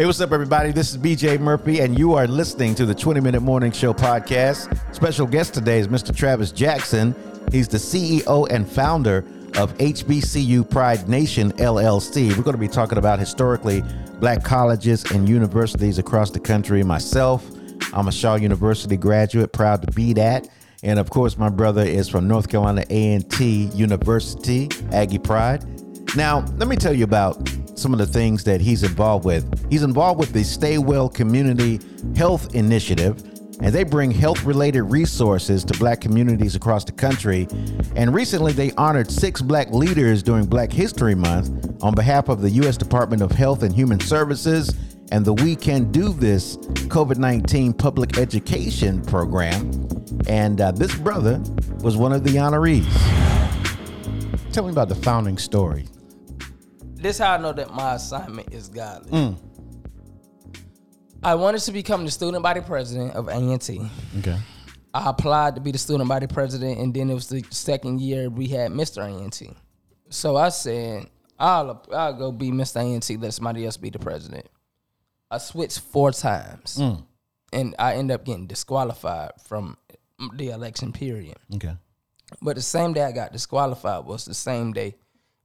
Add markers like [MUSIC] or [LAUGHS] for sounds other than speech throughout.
Hey, what's up, everybody? This is BJ Murphy, and you are listening to the 20 Minute Morning Show podcast. Special guest today is Mr. Travis Jackson. He's the CEO and founder of HBCU Pride Nation LLC. We're going to be talking about historically black colleges and universities across the country. Myself, I'm a Shaw University graduate, proud to be that. And of course, my brother is from North Carolina A&T University, Aggie Pride. Now, let me tell you about some of the things that he's involved with. He's involved with the Stay Well Community Health Initiative, and they bring health related resources to black communities across the country. And recently, they honored six black leaders during Black History Month on behalf of the U.S. Department of Health and Human Services and the We Can Do This COVID 19 public education program. And uh, this brother was one of the honorees. Tell me about the founding story this how I know that my assignment is godly. Mm. I wanted to become the student body president of A&T. Okay. I applied to be the student body president, and then it was the second year we had Mr. A&T. So I said, I'll, I'll go be Mr. A&T, let somebody else be the president. I switched four times, mm. and I end up getting disqualified from the election period. Okay. But the same day I got disqualified was the same day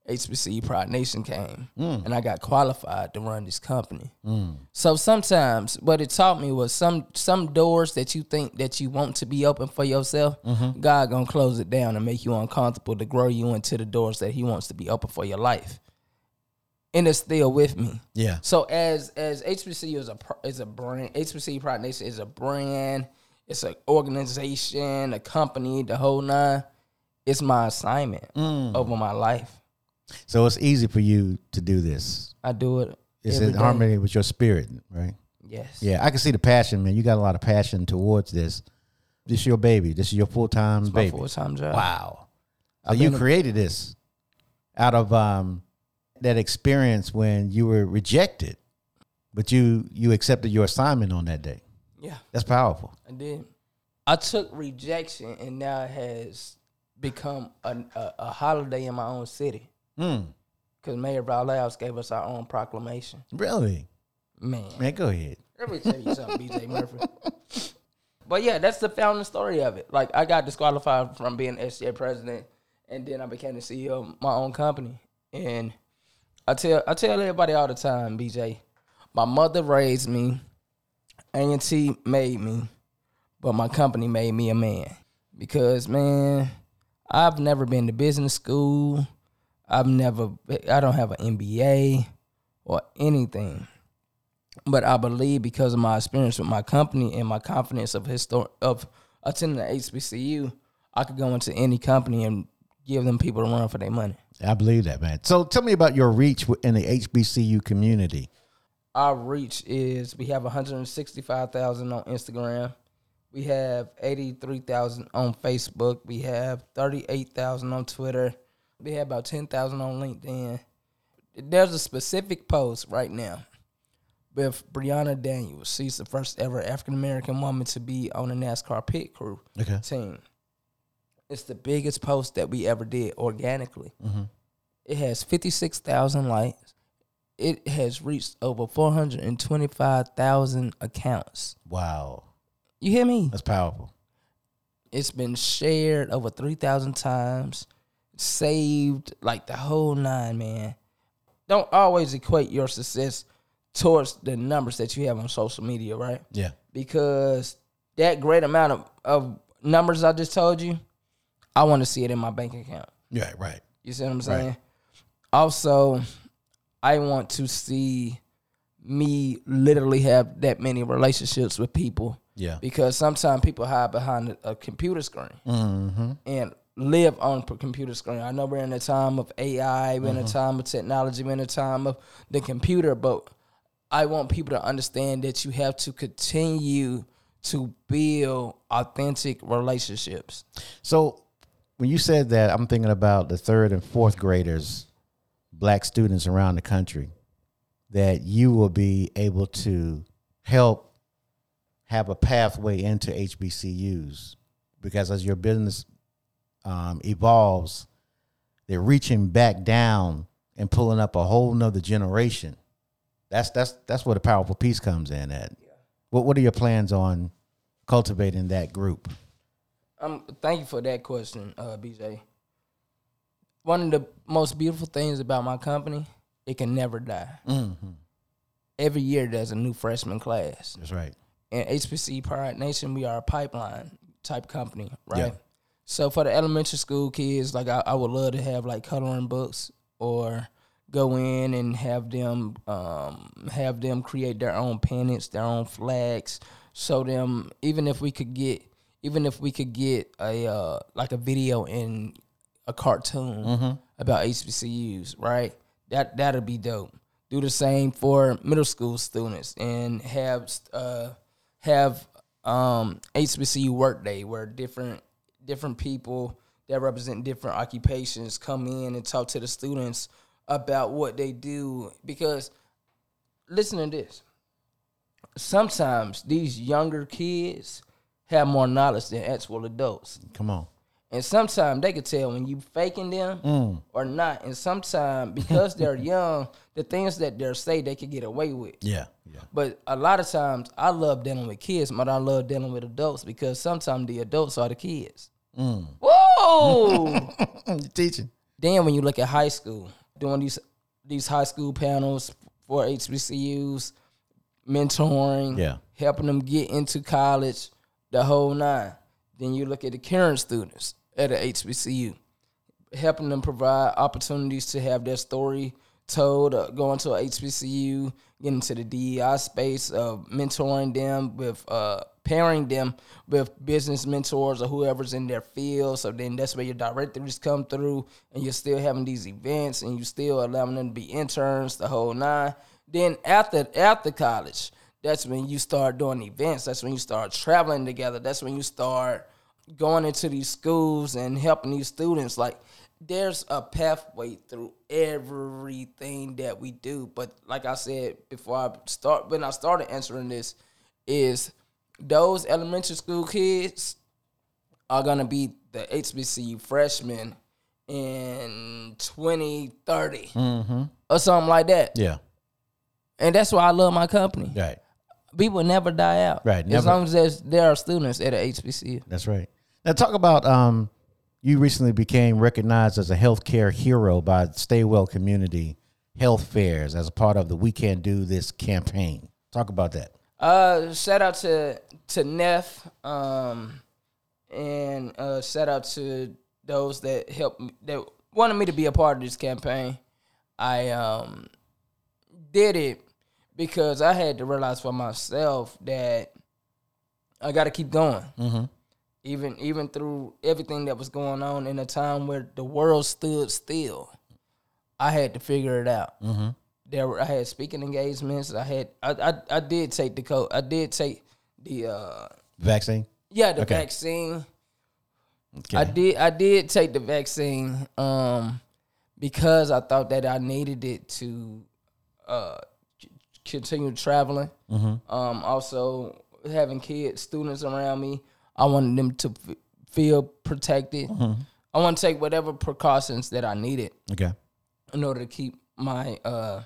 HBCU Pride Nation came, mm. and I got qualified to run this company. Mm. So sometimes, what it taught me was some some doors that you think that you want to be open for yourself, mm-hmm. God gonna close it down and make you uncomfortable to grow you into the doors that He wants to be open for your life. And it's still with me. Yeah. So as as HBC is a is a brand, HBCU Pride Nation is a brand. It's an organization, a company, the whole nine. It's my assignment mm. over my life. So it's easy for you to do this. I do it. It's in day. harmony with your spirit, right? Yes. Yeah, I can see the passion, man. You got a lot of passion towards this. This is your baby. This is your full time baby. Full time job. Wow. So you created this out of um, that experience when you were rejected, but you you accepted your assignment on that day. Yeah, that's powerful. I did. I took rejection, and now it has become a, a, a holiday in my own city. Mm. Because Mayor Valles gave us our own proclamation. Really? Man. Man, go ahead. Let me tell you something, BJ Murphy. [LAUGHS] But yeah, that's the founding story of it. Like I got disqualified from being SGA president, and then I became the CEO of my own company. And I tell I tell everybody all the time, BJ, my mother raised me, A&T made me, but my company made me a man. Because man, I've never been to business school. I've never, I don't have an MBA or anything. But I believe because of my experience with my company and my confidence of histor- of attending the HBCU, I could go into any company and give them people to run for their money. I believe that, man. So tell me about your reach in the HBCU community. Our reach is we have 165,000 on Instagram. We have 83,000 on Facebook. We have 38,000 on Twitter. We have about 10,000 on LinkedIn. There's a specific post right now with Brehanna Daniels. She's the first ever African American woman to be on the NASCAR pit crew okay. team. It's the biggest post that we ever did organically. Mm-hmm. It has 56,000 likes. It has reached over 425,000 accounts. Wow. You hear me? That's powerful. It's been shared over 3,000 times saved, like the whole nine, man. Don't always equate your success towards the numbers that you have on social media, right? Yeah. Because that great amount of, of numbers I just told you, I want to see it in my bank account. Yeah, right. You see what I'm saying? Right. Also, I want to see me literally have that many relationships with people. Yeah. Because sometimes people hide behind a computer screen. Mm-hmm. And live on computer screen. I know we're in a time of AI, we're in a mm-hmm. time of technology, we're in a time of the computer, but I want people to understand that you have to continue to build authentic relationships. So when you said that, I'm thinking about the third and fourth graders, black students around the country, that you will be able to help have a pathway into HBCUs because as your business um, evolves, they're reaching back down and pulling up a whole nother generation That's that's that's where the powerful piece comes in at. What what are your plans on cultivating that group? Um, thank you for that question, uh, BJ. One of the most beautiful things about my company, it can never die. Mm-hmm. Every year there's a new freshman class. That's right. In HBCU Pride Nation, we are a pipeline type company, right? Yeah. So for the elementary school kids, like I, I would love to have like coloring books or go in and have them um, have them create their own pennants, their own flags. Show them even if we could get even if we could get a uh, like a video in a cartoon about HBCUs, right? That that'd be dope. Do the same for middle school students and have uh, have um, HBCU workday where different different people that represent different occupations come in and talk to the students about what they do because listen to this sometimes these younger kids have more knowledge than actual adults Come on. and sometimes they could tell when you faking them mm. or not and sometimes because [LAUGHS] they're young the things that they're say they could get away with Yeah. Yeah. but a lot of times I love dealing with kids, but I love dealing with adults because sometimes the adults are the kids. Whoa! You're [LAUGHS] teaching. then when you look at high school, doing these these high school panels for HBCUs, mentoring, Yeah. helping them get into college, the whole nine. Then you look at the current students at a HBCU, helping them provide opportunities to have their story told, uh, going to a HBCU, getting into the DEI space, uh, mentoring them with, uh, pairing them with business mentors or whoever's in their field. So then that's where your directories come through, and you're still having these events, and you're still allowing them to be interns, the whole nine. Then after after college, that's when you start doing events. That's when you start traveling together. That's when you start going into these schools and helping these students. Like there's a pathway through everything that we do. But like I said before I start when I started answering this, is those elementary school kids are gonna be the HBCU freshmen in 2030 or something like that. Yeah. And that's why I love my company. Right. People never die out. Right, As long as there are students at a HBCU. That's right. Now talk about um you recently became recognized as a healthcare hero by Stay Well Community Health Fairs as a part of the We Can Do This campaign. Talk about that. Uh, shout out to to Neff, um, and uh, shout out to those that helped me, that wanted me to be a part of this campaign. I um did it because I had to realize for myself that I got to keep going. Even even through everything that was going on in a time where the world stood still, I had to figure it out there were, I had speaking engagements. I had I I, I did take the co I did take the uh Vaccine. yeah the Okay. vaccine. Okay. I did I did take the vaccine um because I thought that I needed it to uh c- continue traveling. Um also having kids students around me, I wanted them to f- feel protected. I want to take whatever precautions that I needed Okay. in order to keep my uh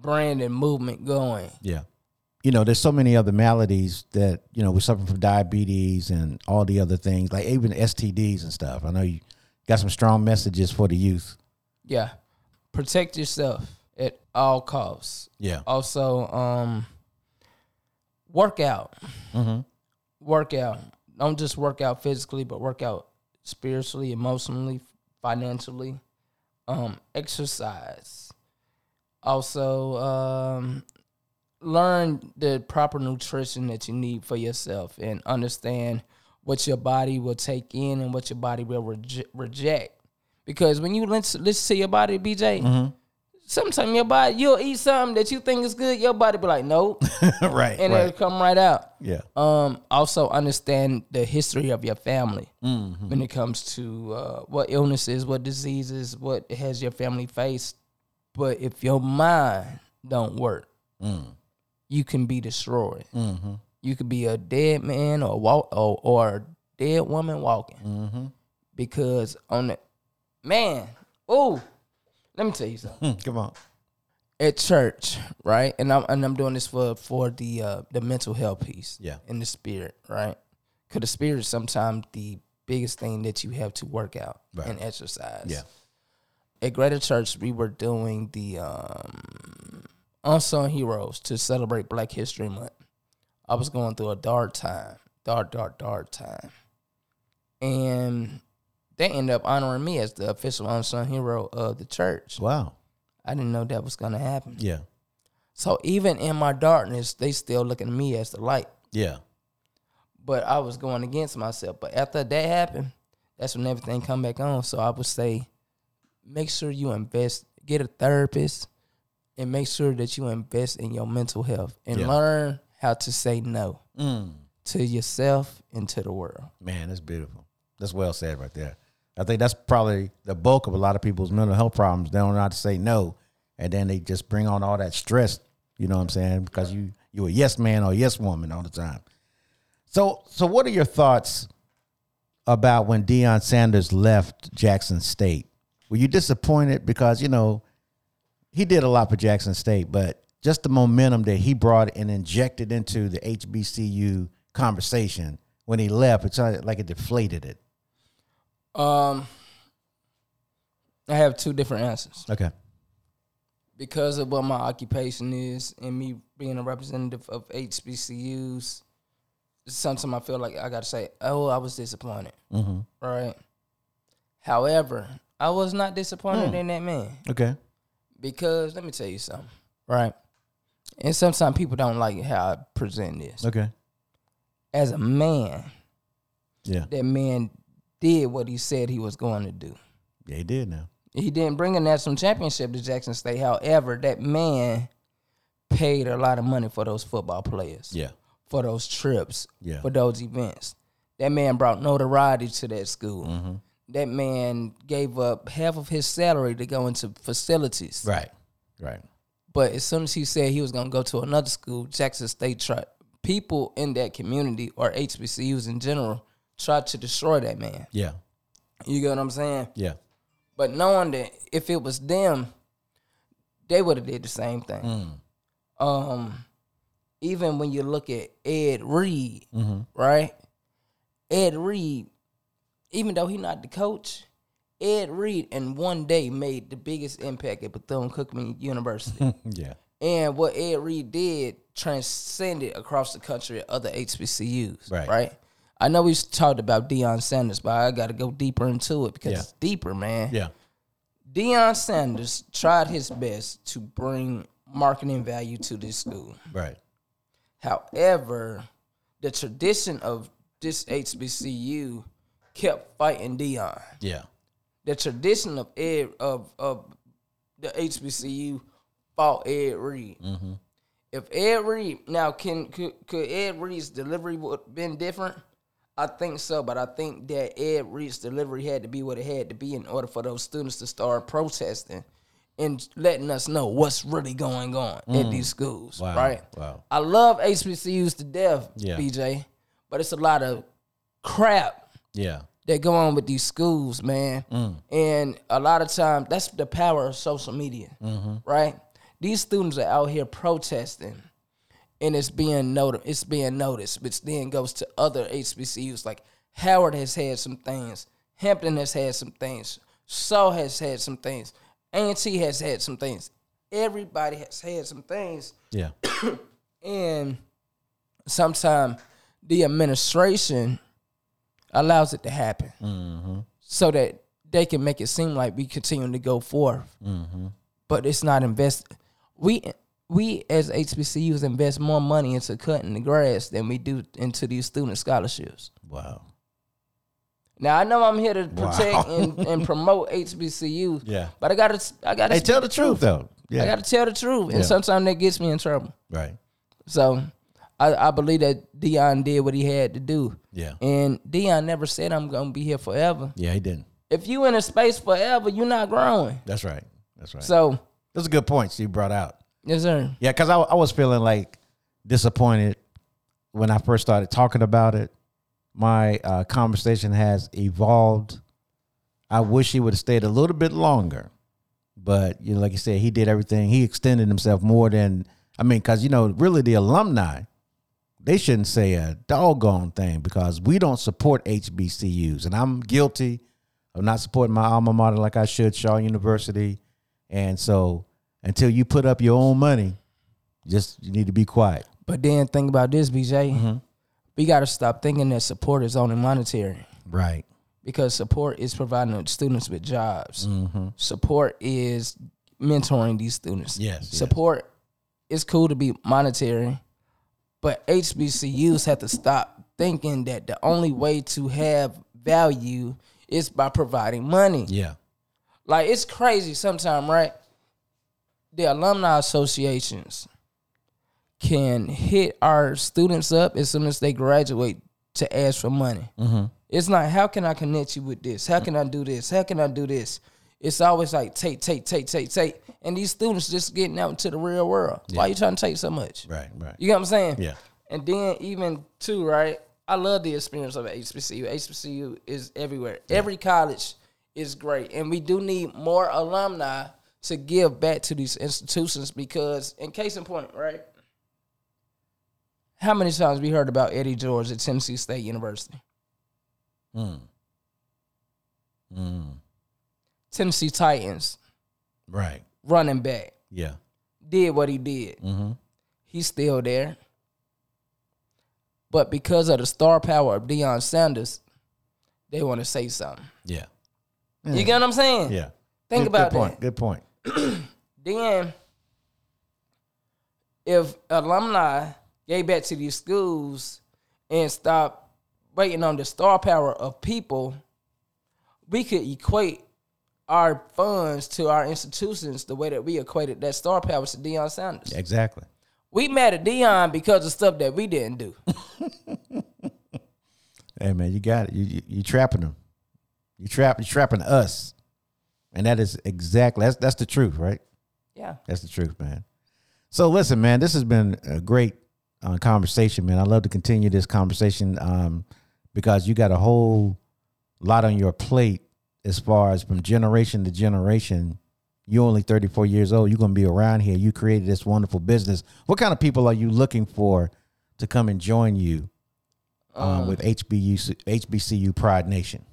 brand and movement going. Yeah. You know, there's so many other maladies that, you know, we suffer from diabetes and all the other things, like even STDs and stuff. I know you got some strong messages for the youth. Yeah. Protect yourself at all costs. Yeah. Also, um work out. Work out. Don't just work out physically, but work out spiritually, emotionally, financially. Um, exercise. Also, um, learn the proper nutrition that you need for yourself and understand what your body will take in and what your body will reje- reject. Because when you listen, listen to your body, BJ, sometimes your body you'll eat something that you think is good, your body be like, nope, [LAUGHS] right. and it'll come right out. Yeah. Um, also understand the history of your family when it comes to uh, what illnesses, what diseases, what has your family faced. But if your mind don't work, you can be destroyed. You could be a dead man or walk or, or a dead woman walking because on the man. Oh, let me tell you something. Hmm, Come on. at church, right? And I'm and I'm doing this for for the uh the mental health piece. Yeah. In the spirit, right? Cause the spirit is sometimes the biggest thing that you have to work out Right. and exercise. Yeah. At Greater Church, we were doing the um unsung heroes to celebrate Black History Month. I was going through a dark time, dark, dark, dark time, and they ended up honoring me as the official unsung hero of the church. Wow. I didn't know that was gonna happen. Yeah. So even in my darkness, they still looking at me as the light. Yeah. But I was going against myself. But after that happened, that's when everything come back on. So I would say, make sure you invest, get a therapist, and make sure that you invest in your mental health and Yeah. learn how to say no Mm. to yourself and to the world. Man, that's beautiful. That's well said right there. I think that's probably the bulk of a lot of people's mental health problems. They don't know how to say no, and then they just bring on all that stress. You know what I'm saying? Because you you a yes man or yes woman all the time. So so what are your thoughts about when Deion Sanders left Jackson State? Were you disappointed because you know he did a lot for Jackson State, but just the momentum that he brought and injected into the HBCU conversation when he left, it's like it deflated it. Um, I have two different answers. Okay. because of what my occupation is and me being a representative of HBCUs, sometimes I feel like I gotta say, "Oh, I was disappointed." Mm-hmm. Right. However, I was not disappointed Hmm. in that man Okay. because let me tell you something. Right. And sometimes people don't like how I present this. Okay. As a man, Yeah. that man did what he said he was going to do. Yeah, he did now. He didn't bring a national championship to Jackson State. However, that man paid a lot of money for those football players, Yeah. for those trips, Yeah. for those events. That man brought notoriety to that school. Mm-hmm. That man gave up half of his salary to go into facilities. Right. Right. But as soon as he said he was going to go to another school, Jackson State tried. People in that community or HBCUs in general tried to destroy that man. Yeah. You get what I'm saying? Yeah. But knowing that if it was them, they would have did the same thing. Mm. Um, even when you look at Ed Reed, Mm-hmm. right? Ed Reed, even though he's not the coach, Ed Reed in one day made the biggest impact at Bethune Cookman University. [LAUGHS] yeah. and what Ed Reed did transcended across the country at other HBCUs. Right. Right. I know we talked about Deion Sanders, but I got to go deeper into it because Yeah. it's deeper, man. Yeah. Deion Sanders tried his best to bring marketing value to this school. Right. However, the tradition of this HBCU kept fighting Deion. Yeah. The tradition of Ed of of the HBCU fought Ed Reed. Mm-hmm. If Ed Reed now can could, could Ed Reed's delivery would been different? I think so, but I think that Ed Reed's delivery had to be what it had to be in order for those students to start protesting and letting us know what's really going on at these schools. Mm. Wow. Right? Wow. I love HBCUs to death, Yeah. BJ, but it's a lot of crap Yeah. that go on with these schools, man. Mm. And a lot of times, that's the power of social media, Mm-hmm. right? These students are out here protesting, and it's being noted. It's being noticed, which then goes to other HBCUs. Like Howard has had some things, Hampton has had some things, Shaw has had some things, A&T has had some things. Everybody has had some things, Yeah. [COUGHS] and sometimes the administration allows it to happen Mm-hmm. so that they can make it seem like we continue to go forth. Mm-hmm. But it's not invest. We we as HBCUs invest more money into cutting the grass than we do into these student scholarships. Wow. Now I know I'm here to Wow. protect and, and promote HBCUs, [LAUGHS] Yeah. but I gotta I gotta Hey, tell the truth though. Yeah. I gotta tell the truth, and Yeah. sometimes that gets me in trouble. right. So I, I believe that Deion did what he had to do, Yeah. and Deion never said I'm gonna be here forever. Yeah, he didn't. If you in a space forever, you're not growing. That's right. That's right. So Those are good points you brought out. yes, sir. Yeah, because I, I was feeling like disappointed when I first started talking about it. My uh, conversation has evolved. I wish he would have stayed a little bit longer, but you know, like you said, he did everything. He extended himself more than I mean, because you know, really the alumni, they shouldn't say a doggone thing because we don't support HBCUs, and I'm guilty of not supporting my alma mater like I should, Shaw University. And so, until you put up your own money, just you need to be quiet. But then think about this, BJ. We got to stop thinking that support is only monetary Right. because support is providing students with jobs. Mm-hmm. Support is mentoring these students. Yes, yes. Support is cool to be monetary, but HBCUs have to stop thinking that the only way to have value is by providing money. Yeah. Like it's crazy sometimes, right? The alumni associations can hit our students up as soon as they graduate to ask for money. Mm-hmm. It's not how can I connect you with this? How can I do this? How can I do this? It's always like take, take, take, take, take, and these students just getting out into the real world. Why you trying to take so much? Right. Right. You get what I'm saying? Yeah. And then even too, right? I love the experience of HBCU. HBCU is everywhere. Every college is great, and we do need more alumni to give back to these institutions because, in case in point, right? How many times we heard about Eddie George at Tennessee State University? Mm. Mm. Tennessee Titans Right. running back Yeah. did what he did. Mm-hmm. He's still there. But because of the star power of Deion Sanders, they want to say something. Yeah. You get what I'm saying? Yeah. Think good, about good point. that. Good point. [CLEARS THROAT] Then, if alumni gave back to these schools and stop waiting on the star power of people, we could equate our funds to our institutions the way that we equated that star power to Deion Sanders. Exactly. We mad at Deion because of stuff that we didn't do. [LAUGHS] Hey man, you got it. You you, you trapping them. You trap. You trapping us, and that is exactly that's that's the truth, right? Yeah. That's the truth, man. So listen, man, this has been a great uh, conversation, man. I love to continue this conversation um, because you got a whole lot on your plate as far as from generation to generation. You're only 34 years old. You're going to be around here. You created this wonderful business. What kind of people are you looking for to come and join you um, with HBU, HBCU Pride Nation?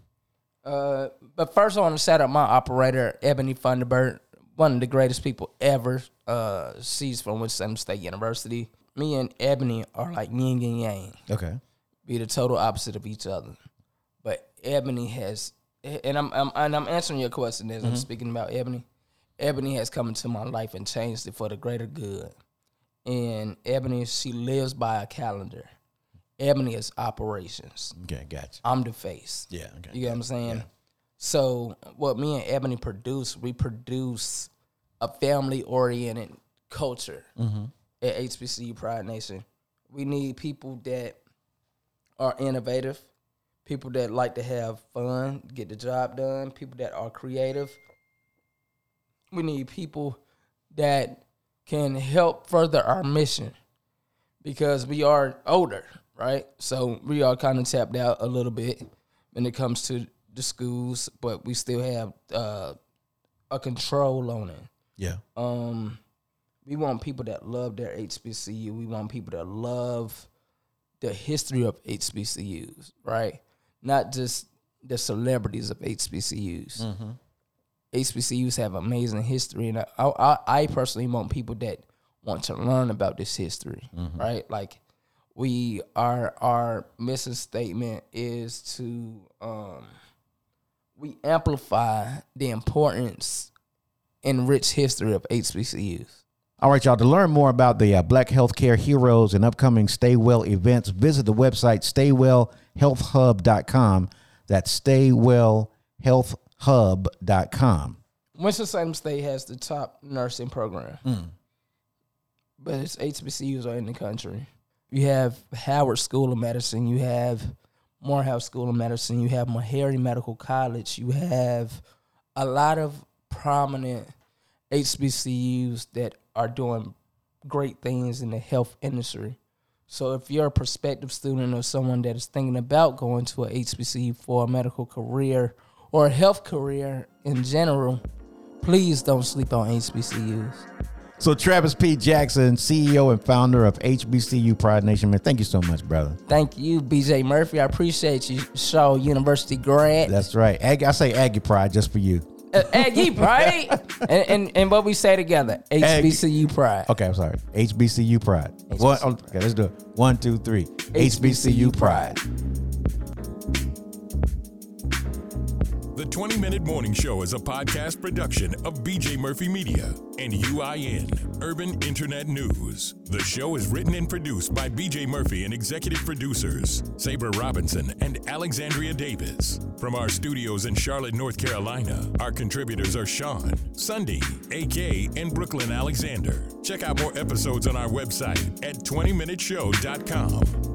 Uh, but first, I want to shout out my operator, Ebony Thunderbird, one of the greatest people ever. Uh, she's from Winston State University. Me and Ebony are like yin and yang, Okay. be the total opposite of each other. But Ebony has, and I'm, I'm and I'm answering your question as I'm mm-hmm. speaking about Ebony. Ebony has come into my life and changed it for the greater good. And Ebony, she lives by a calendar. Ebony is operations. Okay. Gotcha. I'm the face. Yeah. Okay. You get what I'm saying? So what me and Ebony produce, we produce a family oriented culture mm-hmm. at HBCU Pride Nation. We need people that are innovative, people that like to have fun, get the job done, people that are creative. We need people that can help further our mission because we are older, right? So we are kind of tapped out a little bit when it comes to the schools, but we still have uh, a control on it. Yeah. Um, we want people that love their HBCU. We want people that love the history of HBCUs, right? Not just the celebrities of HBCUs. HBCUs have amazing history, and I, I, I personally want people that want to learn about this history, right? Like, we our our mission statement is to um, we amplify the importance and rich history of HBCUs. All right, y'all. To learn more about the uh, Black Healthcare Heroes and upcoming Stay Well events, visit the website staywellhealthhub.com. That's staywellhealthhub.com. Winston-Salem State has the top nursing program, but its HBCUs are in the country. You have Howard School of Medicine. You have Morehouse School of Medicine. You have Meharry Medical College. You have a lot of prominent HBCUs that are doing great things in the health industry. So if you're a prospective student or someone that is thinking about going to a HBCU for a medical career or a health career in general, Please don't sleep on HBCUs. So Travis P. Jackson, CEO and founder of HBCU Pride Nation, man. Thank you so much, brother. Thank you, BJ Murphy. I appreciate you, Shaw university grad. That's right. Aggie, I say Aggie Pride just for you. Uh, Aggie Pride, and, and and what we say together, HBCU Pride. Okay, I'm sorry. HBCU Pride. One, okay, let's do it. One, two, three. HBCU Pride. The 20 Minute Morning Show is a podcast production of BJ Murphy Media and UIN, Urban Internet News. The show is written and produced by BJ Murphy and executive producers Sabre Robinson and Alexandria Davis. From our studios in Charlotte, North Carolina, our contributors are Sean, Sunday, AK, and Brooklyn Alexander. Check out more episodes on our website at 20minuteshow.com.